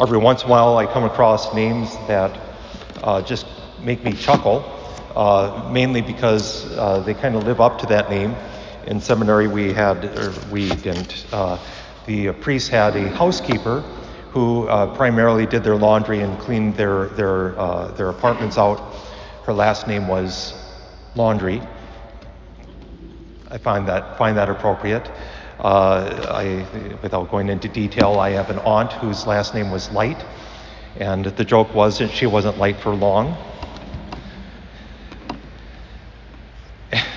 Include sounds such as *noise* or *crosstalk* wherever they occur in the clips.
Every once in a while, I come across names that uh, just make me chuckle, uh, mainly because uh, they kind of live up to that name. In seminary, we had, or we didn't, uh, the priest had a housekeeper who uh, primarily did their laundry and cleaned their, their, uh, their apartments out. Her last name was Laundry. I find that, find that appropriate. Uh, I, without going into detail, I have an aunt whose last name was Light, and the joke was that she wasn't light for long.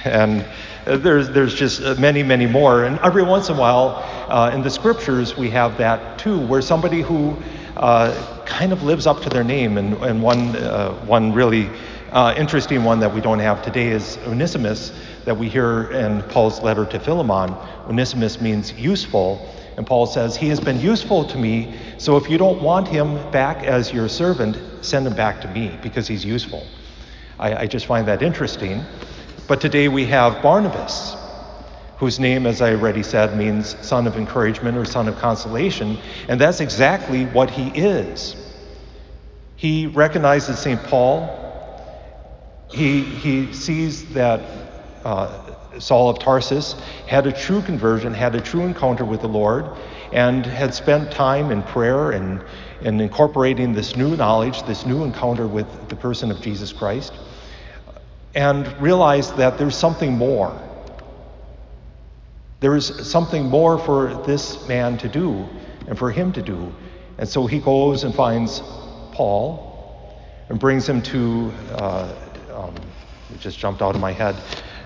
and there's, there's just many, many more. And every once in a while, uh, in the scriptures, we have that too, where somebody who uh, kind of lives up to their name. And, and one, uh, one really uh, interesting one that we don't have today is Onesimus, that we hear in Paul's letter to Philemon. Onesimus means useful. And Paul says, He has been useful to me, so if you don't want him back as your servant, send him back to me because he's useful. I, I just find that interesting. But today we have Barnabas, whose name, as I already said, means son of encouragement or son of consolation. And that's exactly what he is. He recognizes St. Paul. He, he sees that uh, Saul of Tarsus had a true conversion, had a true encounter with the Lord, and had spent time in prayer and, and incorporating this new knowledge, this new encounter with the person of Jesus Christ, and realized that there's something more. There is something more for this man to do and for him to do. And so he goes and finds Paul and brings him to, uh, it just jumped out of my head,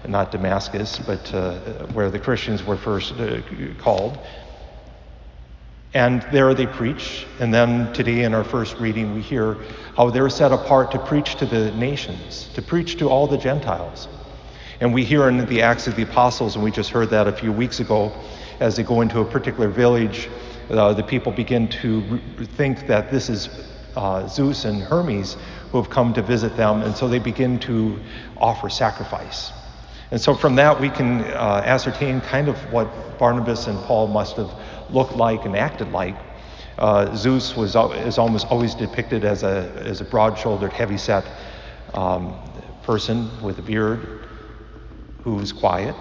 not Damascus, but uh, where the Christians were first uh, called. And there they preach. And then today in our first reading, we hear how they're set apart to preach to the nations, to preach to all the Gentiles. And we hear in the Acts of the Apostles, and we just heard that a few weeks ago, as they go into a particular village, uh, the people begin to re- think that this is uh, Zeus and Hermes who have come to visit them, and so they begin to offer sacrifice. And so from that, we can uh, ascertain kind of what Barnabas and Paul must have looked like and acted like. Uh, Zeus was is almost always depicted as a, as a broad-shouldered, heavy-set um, person with a beard who's quiet.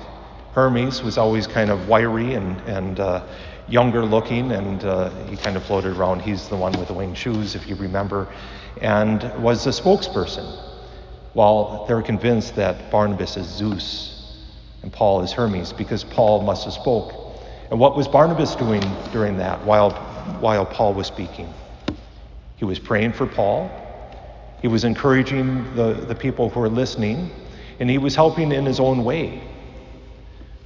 Hermes was always kind of wiry and, and uh, younger looking, and uh, he kind of floated around. He's the one with the winged shoes, if you remember, and was a spokesperson. While they're convinced that Barnabas is Zeus and Paul is Hermes, because Paul must have spoke. And what was Barnabas doing during that while, while Paul was speaking? He was praying for Paul. He was encouraging the, the people who were listening, and he was helping in his own way,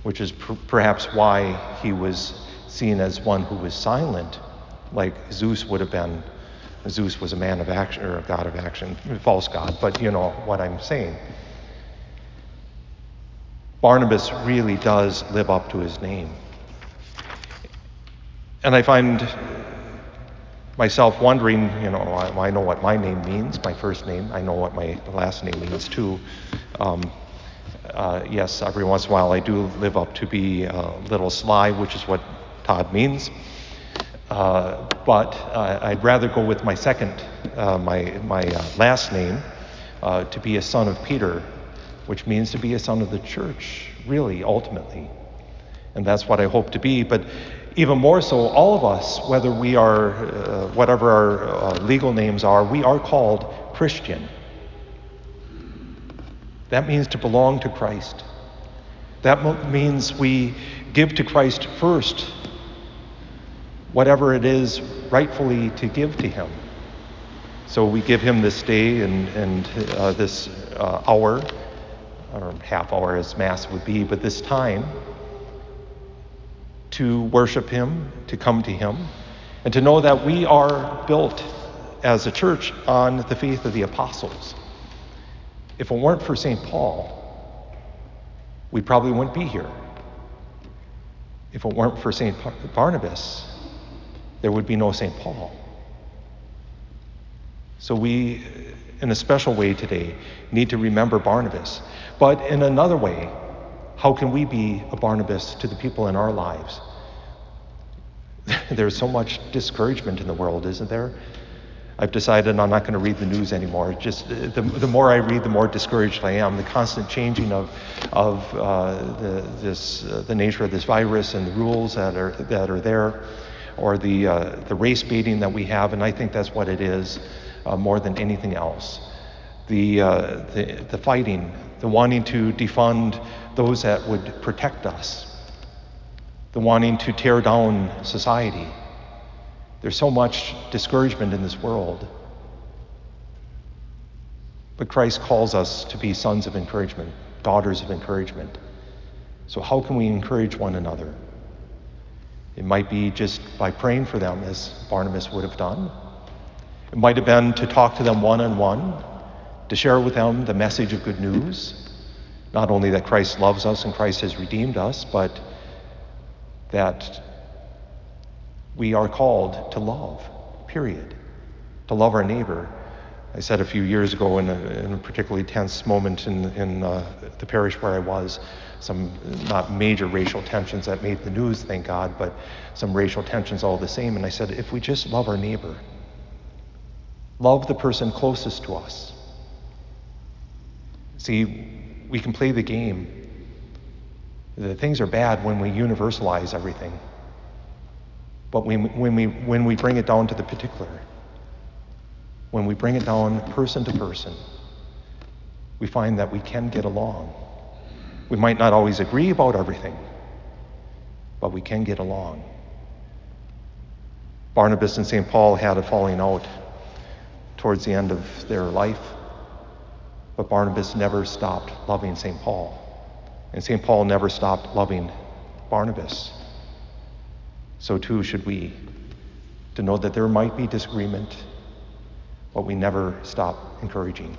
which is per- perhaps why he was seen as one who was silent, like Zeus would have been. Zeus was a man of action, or a god of action, a false god, but you know what I'm saying. Barnabas really does live up to his name. And I find myself wondering, you know, I, I, know what my name means, my first name. I know what my last name means too. Um, uh, yes, every once in a while I do live up to be a little sly, which is what Todd means. Uh, but uh, I'd rather go with my second, uh, my, my uh, last name, to be a son of Peter, which means to be a son of the church, really, ultimately. And that's what I hope to be. But even more so, all of us, whether we are, whatever our legal names are, we are called Christian. That means to belong to Christ. That means we give to Christ first whatever it is rightfully to give to Him. So we give Him this day and, and uh, this uh, hour, or half hour as Mass would be, but this time to worship Him, to come to Him, and to know that we are built as a church on the faith of the apostles. If it weren't for St. Paul, we probably wouldn't be here. If it weren't for St. Barnabas, there would be no St. Paul. So we, in a special way today, need to remember Barnabas. But in another way, how can we be a Barnabas to the people in our lives? *laughs* There's so much discouragement in the world, isn't there? I've decided I'm not going to read the news anymore. Just the, the more I read, the more discouraged I am. The constant changing of, of uh, the, this, uh, the nature of this virus and the rules that are, that are there, or the, uh, the race baiting that we have, and I think that's what it is uh, more than anything else. The, uh, the, the fighting, the wanting to defund those that would protect us, the wanting to tear down society there's so much discouragement in this world. But Christ calls us to be sons of encouragement, daughters of encouragement. So, how can we encourage one another? It might be just by praying for them, as Barnabas would have done. It might have been to talk to them one on one, to share with them the message of good news. Not only that Christ loves us and Christ has redeemed us, but that we are called to love, period. To love our neighbor. I said a few years ago in a, in a particularly tense moment in, in uh, the parish where I was, some not major racial tensions that made the news, thank God, but some racial tensions all the same. And I said, if we just love our neighbor, love the person closest to us. See, we can play the game. The things are bad when we universalize everything. But when, when, we, when we bring it down to the particular, when we bring it down person to person, we find that we can get along. We might not always agree about everything, but we can get along. Barnabas and St. Paul had a falling out towards the end of their life, but Barnabas never stopped loving St. Paul, and St. Paul never stopped loving Barnabas so too should we, to know that there might be disagreement, but we never stop encouraging.